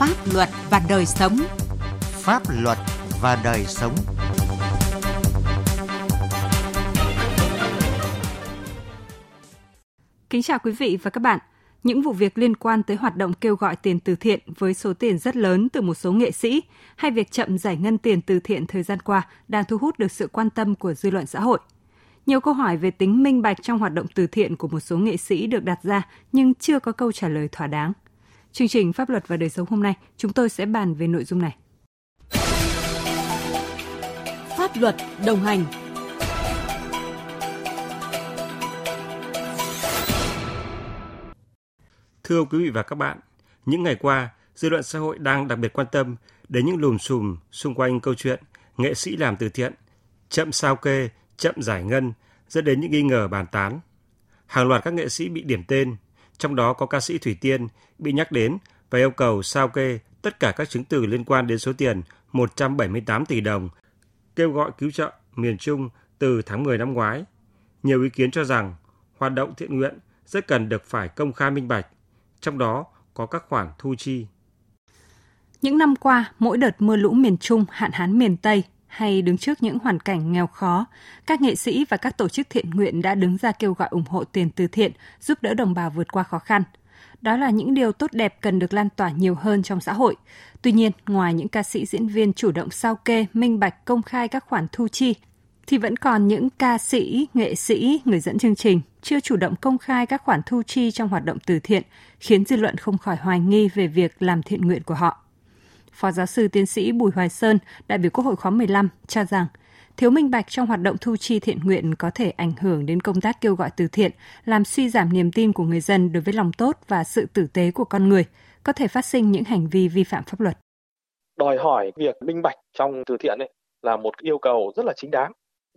Pháp luật và đời sống. Pháp luật và đời sống. Kính chào quý vị và các bạn. Những vụ việc liên quan tới hoạt động kêu gọi tiền từ thiện với số tiền rất lớn từ một số nghệ sĩ hay việc chậm giải ngân tiền từ thiện thời gian qua đang thu hút được sự quan tâm của dư luận xã hội. Nhiều câu hỏi về tính minh bạch trong hoạt động từ thiện của một số nghệ sĩ được đặt ra nhưng chưa có câu trả lời thỏa đáng. Chương trình Pháp luật và đời sống hôm nay, chúng tôi sẽ bàn về nội dung này. Pháp luật đồng hành Thưa quý vị và các bạn, những ngày qua, dư luận xã hội đang đặc biệt quan tâm đến những lùm xùm xung quanh câu chuyện nghệ sĩ làm từ thiện, chậm sao kê, chậm giải ngân, dẫn đến những nghi ngờ bàn tán. Hàng loạt các nghệ sĩ bị điểm tên, trong đó có ca sĩ Thủy Tiên bị nhắc đến và yêu cầu sao kê tất cả các chứng từ liên quan đến số tiền 178 tỷ đồng, kêu gọi cứu trợ miền Trung từ tháng 10 năm ngoái. Nhiều ý kiến cho rằng hoạt động thiện nguyện rất cần được phải công khai minh bạch, trong đó có các khoản thu chi. Những năm qua, mỗi đợt mưa lũ miền Trung, hạn hán miền Tây hay đứng trước những hoàn cảnh nghèo khó, các nghệ sĩ và các tổ chức thiện nguyện đã đứng ra kêu gọi ủng hộ tiền từ thiện, giúp đỡ đồng bào vượt qua khó khăn. Đó là những điều tốt đẹp cần được lan tỏa nhiều hơn trong xã hội. Tuy nhiên, ngoài những ca sĩ diễn viên chủ động sao kê, minh bạch công khai các khoản thu chi, thì vẫn còn những ca sĩ, nghệ sĩ, người dẫn chương trình chưa chủ động công khai các khoản thu chi trong hoạt động từ thiện, khiến dư luận không khỏi hoài nghi về việc làm thiện nguyện của họ. Phó giáo sư tiến sĩ Bùi Hoài Sơn, đại biểu Quốc hội khóa 15, cho rằng thiếu minh bạch trong hoạt động thu chi thiện nguyện có thể ảnh hưởng đến công tác kêu gọi từ thiện, làm suy giảm niềm tin của người dân đối với lòng tốt và sự tử tế của con người, có thể phát sinh những hành vi vi phạm pháp luật. Đòi hỏi việc minh bạch trong từ thiện ấy là một yêu cầu rất là chính đáng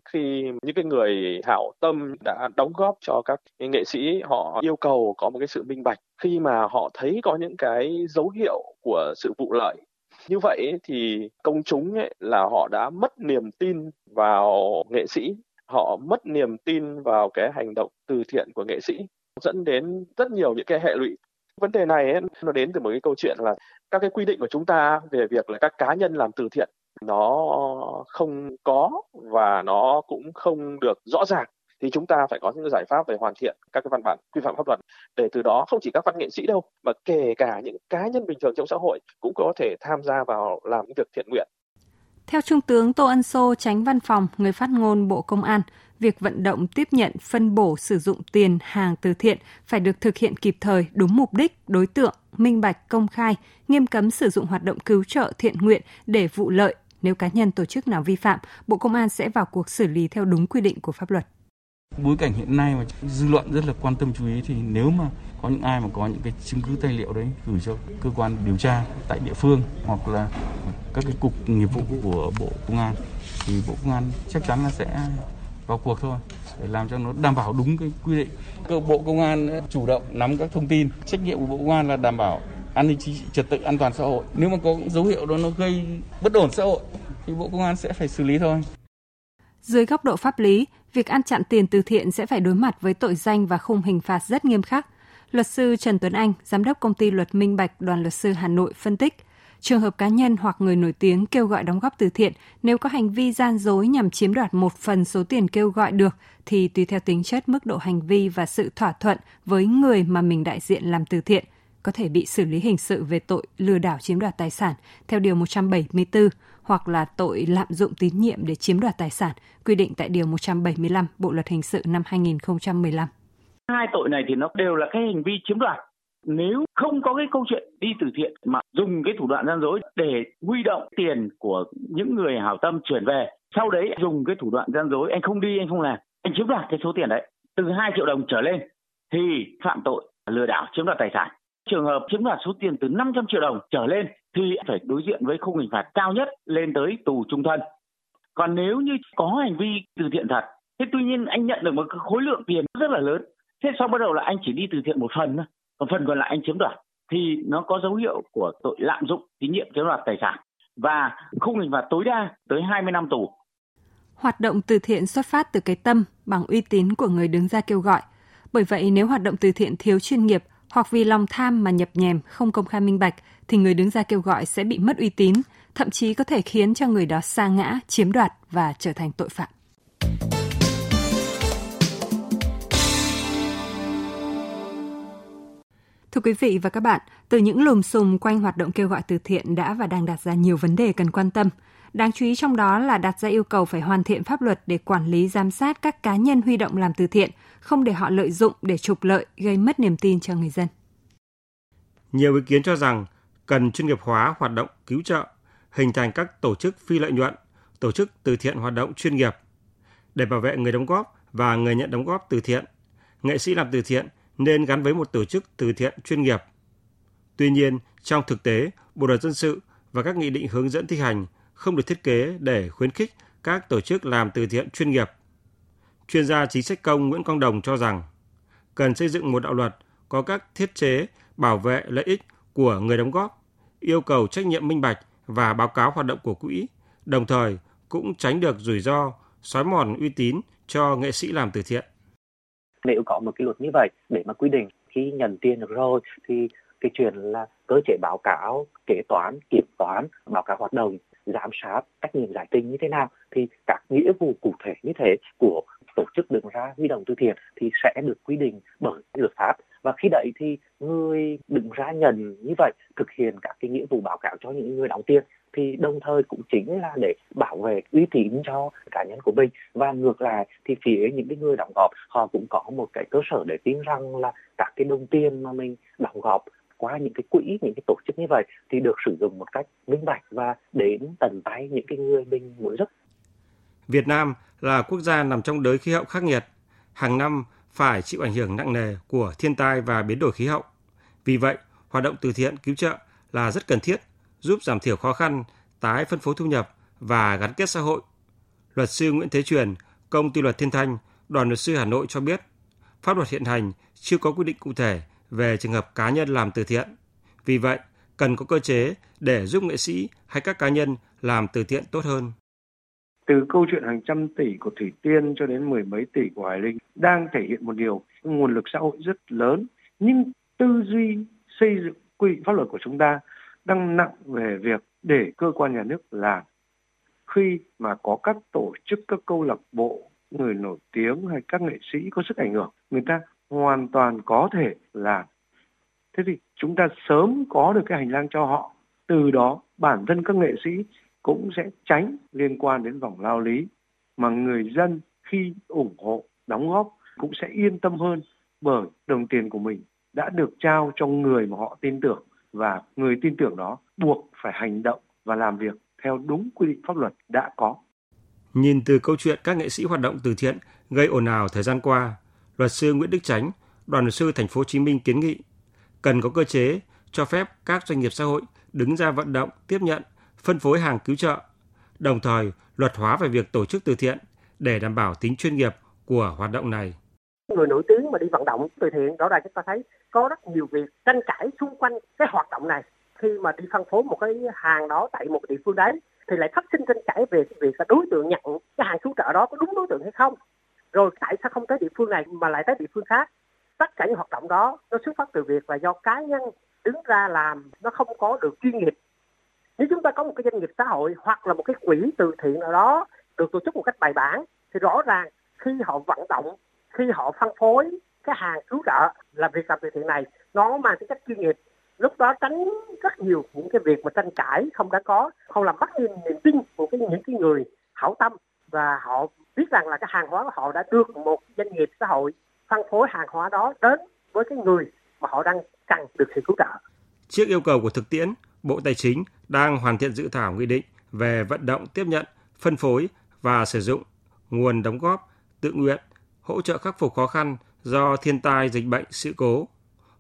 khi những cái người hảo tâm đã đóng góp cho các nghệ sĩ họ yêu cầu có một cái sự minh bạch khi mà họ thấy có những cái dấu hiệu của sự vụ lợi như vậy thì công chúng ấy là họ đã mất niềm tin vào nghệ sĩ. Họ mất niềm tin vào cái hành động từ thiện của nghệ sĩ dẫn đến rất nhiều những cái hệ lụy. Vấn đề này ấy, nó đến từ một cái câu chuyện là các cái quy định của chúng ta về việc là các cá nhân làm từ thiện nó không có và nó cũng không được rõ ràng thì chúng ta phải có những giải pháp về hoàn thiện các cái văn bản quy phạm pháp luật để từ đó không chỉ các văn nghệ sĩ đâu mà kể cả những cá nhân bình thường trong xã hội cũng có thể tham gia vào làm những việc thiện nguyện. Theo Trung tướng Tô Ân Sô, tránh văn phòng, người phát ngôn Bộ Công an, việc vận động tiếp nhận, phân bổ sử dụng tiền hàng từ thiện phải được thực hiện kịp thời, đúng mục đích, đối tượng, minh bạch, công khai, nghiêm cấm sử dụng hoạt động cứu trợ thiện nguyện để vụ lợi. Nếu cá nhân tổ chức nào vi phạm, Bộ Công an sẽ vào cuộc xử lý theo đúng quy định của pháp luật bối cảnh hiện nay mà dư luận rất là quan tâm chú ý thì nếu mà có những ai mà có những cái chứng cứ tài liệu đấy gửi cho cơ quan điều tra tại địa phương hoặc là các cái cục nghiệp vụ của bộ công an thì bộ công an chắc chắn là sẽ vào cuộc thôi để làm cho nó đảm bảo đúng cái quy định. Cơ bộ công an chủ động nắm các thông tin, trách nhiệm của bộ công an là đảm bảo an ninh trật tự an toàn xã hội. Nếu mà có dấu hiệu đó nó gây bất ổn xã hội thì bộ công an sẽ phải xử lý thôi. Dưới góc độ pháp lý, việc ăn chặn tiền từ thiện sẽ phải đối mặt với tội danh và khung hình phạt rất nghiêm khắc. Luật sư Trần Tuấn Anh, giám đốc công ty luật Minh Bạch Đoàn luật sư Hà Nội phân tích, trường hợp cá nhân hoặc người nổi tiếng kêu gọi đóng góp từ thiện nếu có hành vi gian dối nhằm chiếm đoạt một phần số tiền kêu gọi được thì tùy theo tính chất mức độ hành vi và sự thỏa thuận với người mà mình đại diện làm từ thiện có thể bị xử lý hình sự về tội lừa đảo chiếm đoạt tài sản theo điều 174 hoặc là tội lạm dụng tín nhiệm để chiếm đoạt tài sản quy định tại điều 175 Bộ luật hình sự năm 2015. Hai tội này thì nó đều là cái hành vi chiếm đoạt. Nếu không có cái câu chuyện đi từ thiện mà dùng cái thủ đoạn gian dối để huy động tiền của những người hảo tâm chuyển về, sau đấy dùng cái thủ đoạn gian dối anh không đi anh không làm, anh chiếm đoạt cái số tiền đấy từ 2 triệu đồng trở lên thì phạm tội lừa đảo chiếm đoạt tài sản. Trường hợp chiếm đoạt số tiền từ 500 triệu đồng trở lên thì phải đối diện với khung hình phạt cao nhất lên tới tù trung thân. Còn nếu như có hành vi từ thiện thật, thế tuy nhiên anh nhận được một khối lượng tiền rất là lớn, thế sau bắt đầu là anh chỉ đi từ thiện một phần thôi, còn phần còn lại anh chiếm đoạt thì nó có dấu hiệu của tội lạm dụng tín nhiệm chiếm đoạt tài sản và khung hình phạt tối đa tới 20 năm tù. Hoạt động từ thiện xuất phát từ cái tâm bằng uy tín của người đứng ra kêu gọi. Bởi vậy nếu hoạt động từ thiện thiếu chuyên nghiệp hoặc vì lòng tham mà nhập nhèm, không công khai minh bạch, thì người đứng ra kêu gọi sẽ bị mất uy tín, thậm chí có thể khiến cho người đó sa ngã, chiếm đoạt và trở thành tội phạm. Thưa quý vị và các bạn, từ những lùm xùm quanh hoạt động kêu gọi từ thiện đã và đang đặt ra nhiều vấn đề cần quan tâm. Đáng chú ý trong đó là đặt ra yêu cầu phải hoàn thiện pháp luật để quản lý giám sát các cá nhân huy động làm từ thiện, không để họ lợi dụng để trục lợi, gây mất niềm tin cho người dân. Nhiều ý kiến cho rằng cần chuyên nghiệp hóa hoạt động cứu trợ, hình thành các tổ chức phi lợi nhuận, tổ chức từ thiện hoạt động chuyên nghiệp. Để bảo vệ người đóng góp và người nhận đóng góp từ thiện, nghệ sĩ làm từ thiện nên gắn với một tổ chức từ thiện chuyên nghiệp. Tuy nhiên, trong thực tế, Bộ luật dân sự và các nghị định hướng dẫn thi hành không được thiết kế để khuyến khích các tổ chức làm từ thiện chuyên nghiệp. Chuyên gia chính sách công Nguyễn Quang Đồng cho rằng cần xây dựng một đạo luật có các thiết chế bảo vệ lợi ích của người đóng góp, yêu cầu trách nhiệm minh bạch và báo cáo hoạt động của quỹ, đồng thời cũng tránh được rủi ro, xói mòn uy tín cho nghệ sĩ làm từ thiện. Nếu có một cái luật như vậy để mà quy định khi nhận tiền được rồi thì cái chuyện là cơ chế báo cáo, kế toán, kiểm toán, báo cáo hoạt động, giám sát, trách nhiệm giải trình như thế nào thì các nghĩa vụ cụ thể như thế của tổ chức đứng ra huy động từ thiện thì sẽ được quy định bởi luật pháp. Và khi đấy thì người đứng ra nhận như vậy thực hiện các cái nghĩa vụ báo cáo cho những người đóng tiền thì đồng thời cũng chính là để bảo vệ uy tín cho cá nhân của mình và ngược lại thì phía những cái người đóng góp họ cũng có một cái cơ sở để tin rằng là các cái đồng tiền mà mình đóng góp qua những cái quỹ những cái tổ chức như vậy thì được sử dụng một cách minh bạch và đến tận tay những cái người mình muốn giúp. Việt Nam là quốc gia nằm trong đới khí hậu khắc nghiệt, hàng năm phải chịu ảnh hưởng nặng nề của thiên tai và biến đổi khí hậu. Vì vậy, hoạt động từ thiện cứu trợ là rất cần thiết, giúp giảm thiểu khó khăn, tái phân phối thu nhập và gắn kết xã hội. Luật sư Nguyễn Thế Truyền, công ty luật Thiên Thanh, đoàn luật sư Hà Nội cho biết, pháp luật hiện hành chưa có quy định cụ thể về trường hợp cá nhân làm từ thiện. Vì vậy, cần có cơ chế để giúp nghệ sĩ hay các cá nhân làm từ thiện tốt hơn. Từ câu chuyện hàng trăm tỷ của Thủy Tiên cho đến mười mấy tỷ của Hải Linh đang thể hiện một điều nguồn lực xã hội rất lớn nhưng tư duy xây dựng quy định pháp luật của chúng ta đang nặng về việc để cơ quan nhà nước làm. Khi mà có các tổ chức, các câu lạc bộ, người nổi tiếng hay các nghệ sĩ có sức ảnh hưởng, người ta hoàn toàn có thể làm. Thế thì chúng ta sớm có được cái hành lang cho họ. Từ đó, bản thân các nghệ sĩ cũng sẽ tránh liên quan đến vòng lao lý mà người dân khi ủng hộ, đóng góp cũng sẽ yên tâm hơn bởi đồng tiền của mình đã được trao cho người mà họ tin tưởng và người tin tưởng đó buộc phải hành động và làm việc theo đúng quy định pháp luật đã có. Nhìn từ câu chuyện các nghệ sĩ hoạt động từ thiện gây ồn ào thời gian qua, luật sư Nguyễn Đức Chánh, đoàn luật sư thành phố Hồ Chí Minh kiến nghị cần có cơ chế cho phép các doanh nghiệp xã hội đứng ra vận động, tiếp nhận, phân phối hàng cứu trợ, đồng thời luật hóa về việc tổ chức từ thiện để đảm bảo tính chuyên nghiệp của hoạt động này. Người nổi tiếng mà đi vận động, từ thiện, rõ ràng chúng ta thấy có rất nhiều việc tranh cãi xung quanh cái hoạt động này. Khi mà đi phân phối một cái hàng đó tại một địa phương đấy, thì lại phát sinh tranh cãi về cái việc là đối tượng nhận cái hàng cứu trợ đó có đúng đối tượng hay không. Rồi tại sao không tới địa phương này mà lại tới địa phương khác? Tất cả những hoạt động đó, nó xuất phát từ việc là do cá nhân đứng ra làm, nó không có được chuyên nghiệp nếu chúng ta có một cái doanh nghiệp xã hội hoặc là một cái quỹ từ thiện nào đó được tổ chức một cách bài bản, thì rõ ràng khi họ vận động khi họ phân phối cái hàng cứu trợ làm việc làm từ thiện này nó mang tính chất chuyên nghiệp lúc đó tránh rất nhiều những cái việc mà tranh cãi không đã có không làm mất đi niềm tin của cái những cái người hảo tâm và họ biết rằng là cái hàng hóa của họ đã được một doanh nghiệp xã hội phân phối hàng hóa đó đến với cái người mà họ đang cần được sự cứu trợ. Trước yêu cầu của thực tiễn, Bộ Tài chính đang hoàn thiện dự thảo nghị định về vận động tiếp nhận, phân phối và sử dụng nguồn đóng góp tự nguyện, hỗ trợ khắc phục khó khăn do thiên tai, dịch bệnh, sự cố,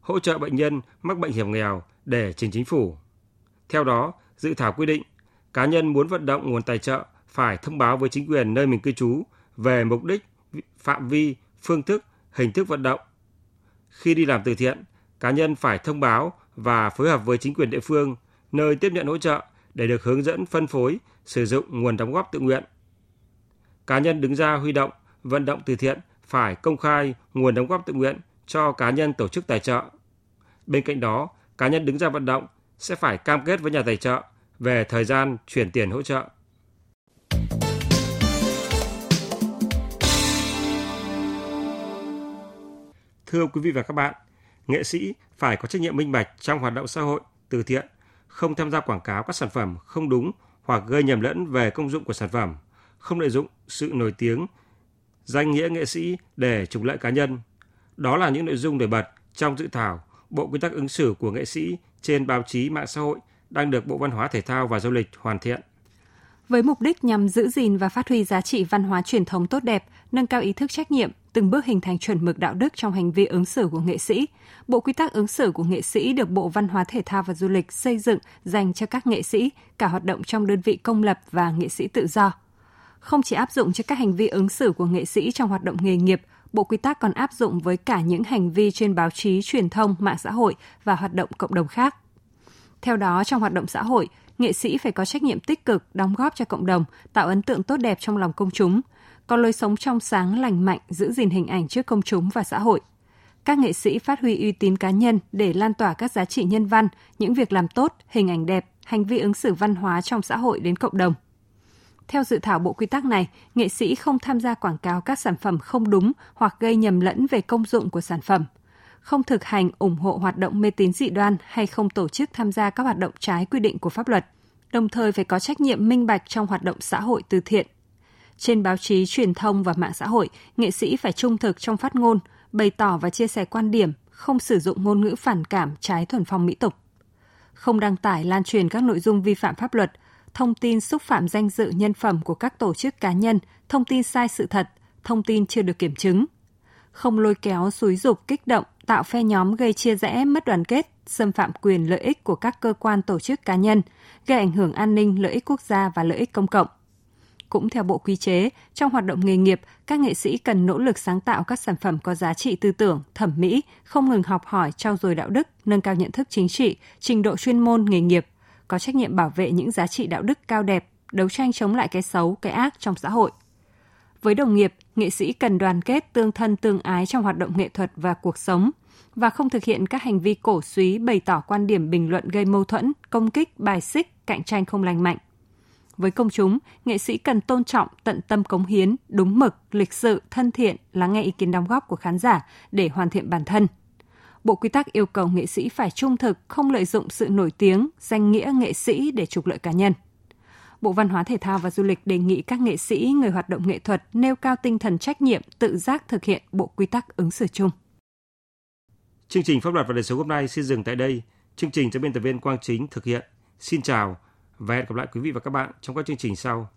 hỗ trợ bệnh nhân mắc bệnh hiểm nghèo để trình chính phủ. Theo đó, dự thảo quy định cá nhân muốn vận động nguồn tài trợ phải thông báo với chính quyền nơi mình cư trú về mục đích, phạm vi, phương thức, hình thức vận động. Khi đi làm từ thiện, cá nhân phải thông báo và phối hợp với chính quyền địa phương nơi tiếp nhận hỗ trợ để được hướng dẫn phân phối, sử dụng nguồn đóng góp tự nguyện. Cá nhân đứng ra huy động, vận động từ thiện phải công khai nguồn đóng góp tự nguyện cho cá nhân tổ chức tài trợ. Bên cạnh đó, cá nhân đứng ra vận động sẽ phải cam kết với nhà tài trợ về thời gian chuyển tiền hỗ trợ. Thưa quý vị và các bạn, nghệ sĩ phải có trách nhiệm minh bạch trong hoạt động xã hội, từ thiện, không tham gia quảng cáo các sản phẩm không đúng hoặc gây nhầm lẫn về công dụng của sản phẩm, không lợi dụng sự nổi tiếng, danh nghĩa nghệ sĩ để trục lợi cá nhân. Đó là những nội dung nổi bật trong dự thảo Bộ Quy tắc ứng xử của nghệ sĩ trên báo chí mạng xã hội đang được Bộ Văn hóa Thể thao và Du lịch hoàn thiện. Với mục đích nhằm giữ gìn và phát huy giá trị văn hóa truyền thống tốt đẹp, nâng cao ý thức trách nhiệm, từng bước hình thành chuẩn mực đạo đức trong hành vi ứng xử của nghệ sĩ. Bộ quy tắc ứng xử của nghệ sĩ được Bộ Văn hóa Thể thao và Du lịch xây dựng dành cho các nghệ sĩ, cả hoạt động trong đơn vị công lập và nghệ sĩ tự do. Không chỉ áp dụng cho các hành vi ứng xử của nghệ sĩ trong hoạt động nghề nghiệp, Bộ quy tắc còn áp dụng với cả những hành vi trên báo chí, truyền thông, mạng xã hội và hoạt động cộng đồng khác. Theo đó, trong hoạt động xã hội, nghệ sĩ phải có trách nhiệm tích cực đóng góp cho cộng đồng, tạo ấn tượng tốt đẹp trong lòng công chúng, có lối sống trong sáng lành mạnh, giữ gìn hình ảnh trước công chúng và xã hội. Các nghệ sĩ phát huy uy tín cá nhân để lan tỏa các giá trị nhân văn, những việc làm tốt, hình ảnh đẹp, hành vi ứng xử văn hóa trong xã hội đến cộng đồng. Theo dự thảo bộ quy tắc này, nghệ sĩ không tham gia quảng cáo các sản phẩm không đúng hoặc gây nhầm lẫn về công dụng của sản phẩm, không thực hành ủng hộ hoạt động mê tín dị đoan hay không tổ chức tham gia các hoạt động trái quy định của pháp luật, đồng thời phải có trách nhiệm minh bạch trong hoạt động xã hội từ thiện. Trên báo chí, truyền thông và mạng xã hội, nghệ sĩ phải trung thực trong phát ngôn, bày tỏ và chia sẻ quan điểm, không sử dụng ngôn ngữ phản cảm trái thuần phong mỹ tục. Không đăng tải lan truyền các nội dung vi phạm pháp luật, thông tin xúc phạm danh dự nhân phẩm của các tổ chức cá nhân, thông tin sai sự thật, thông tin chưa được kiểm chứng. Không lôi kéo, xúi dục, kích động, tạo phe nhóm gây chia rẽ, mất đoàn kết, xâm phạm quyền lợi ích của các cơ quan tổ chức cá nhân, gây ảnh hưởng an ninh, lợi ích quốc gia và lợi ích công cộng. Cũng theo Bộ Quy chế, trong hoạt động nghề nghiệp, các nghệ sĩ cần nỗ lực sáng tạo các sản phẩm có giá trị tư tưởng, thẩm mỹ, không ngừng học hỏi, trau dồi đạo đức, nâng cao nhận thức chính trị, trình độ chuyên môn nghề nghiệp, có trách nhiệm bảo vệ những giá trị đạo đức cao đẹp, đấu tranh chống lại cái xấu, cái ác trong xã hội. Với đồng nghiệp, nghệ sĩ cần đoàn kết, tương thân tương ái trong hoạt động nghệ thuật và cuộc sống và không thực hiện các hành vi cổ suý bày tỏ quan điểm bình luận gây mâu thuẫn, công kích, bài xích, cạnh tranh không lành mạnh. Với công chúng, nghệ sĩ cần tôn trọng, tận tâm cống hiến, đúng mực, lịch sự, thân thiện, lắng nghe ý kiến đóng góp của khán giả để hoàn thiện bản thân. Bộ quy tắc yêu cầu nghệ sĩ phải trung thực, không lợi dụng sự nổi tiếng, danh nghĩa nghệ sĩ để trục lợi cá nhân. Bộ Văn hóa Thể thao và Du lịch đề nghị các nghệ sĩ, người hoạt động nghệ thuật nêu cao tinh thần trách nhiệm, tự giác thực hiện bộ quy tắc ứng xử chung. Chương trình Pháp luật và đời sống hôm nay xin dừng tại đây. Chương trình do biên tập viên Quang Chính thực hiện. Xin chào và hẹn gặp lại quý vị và các bạn trong các chương trình sau.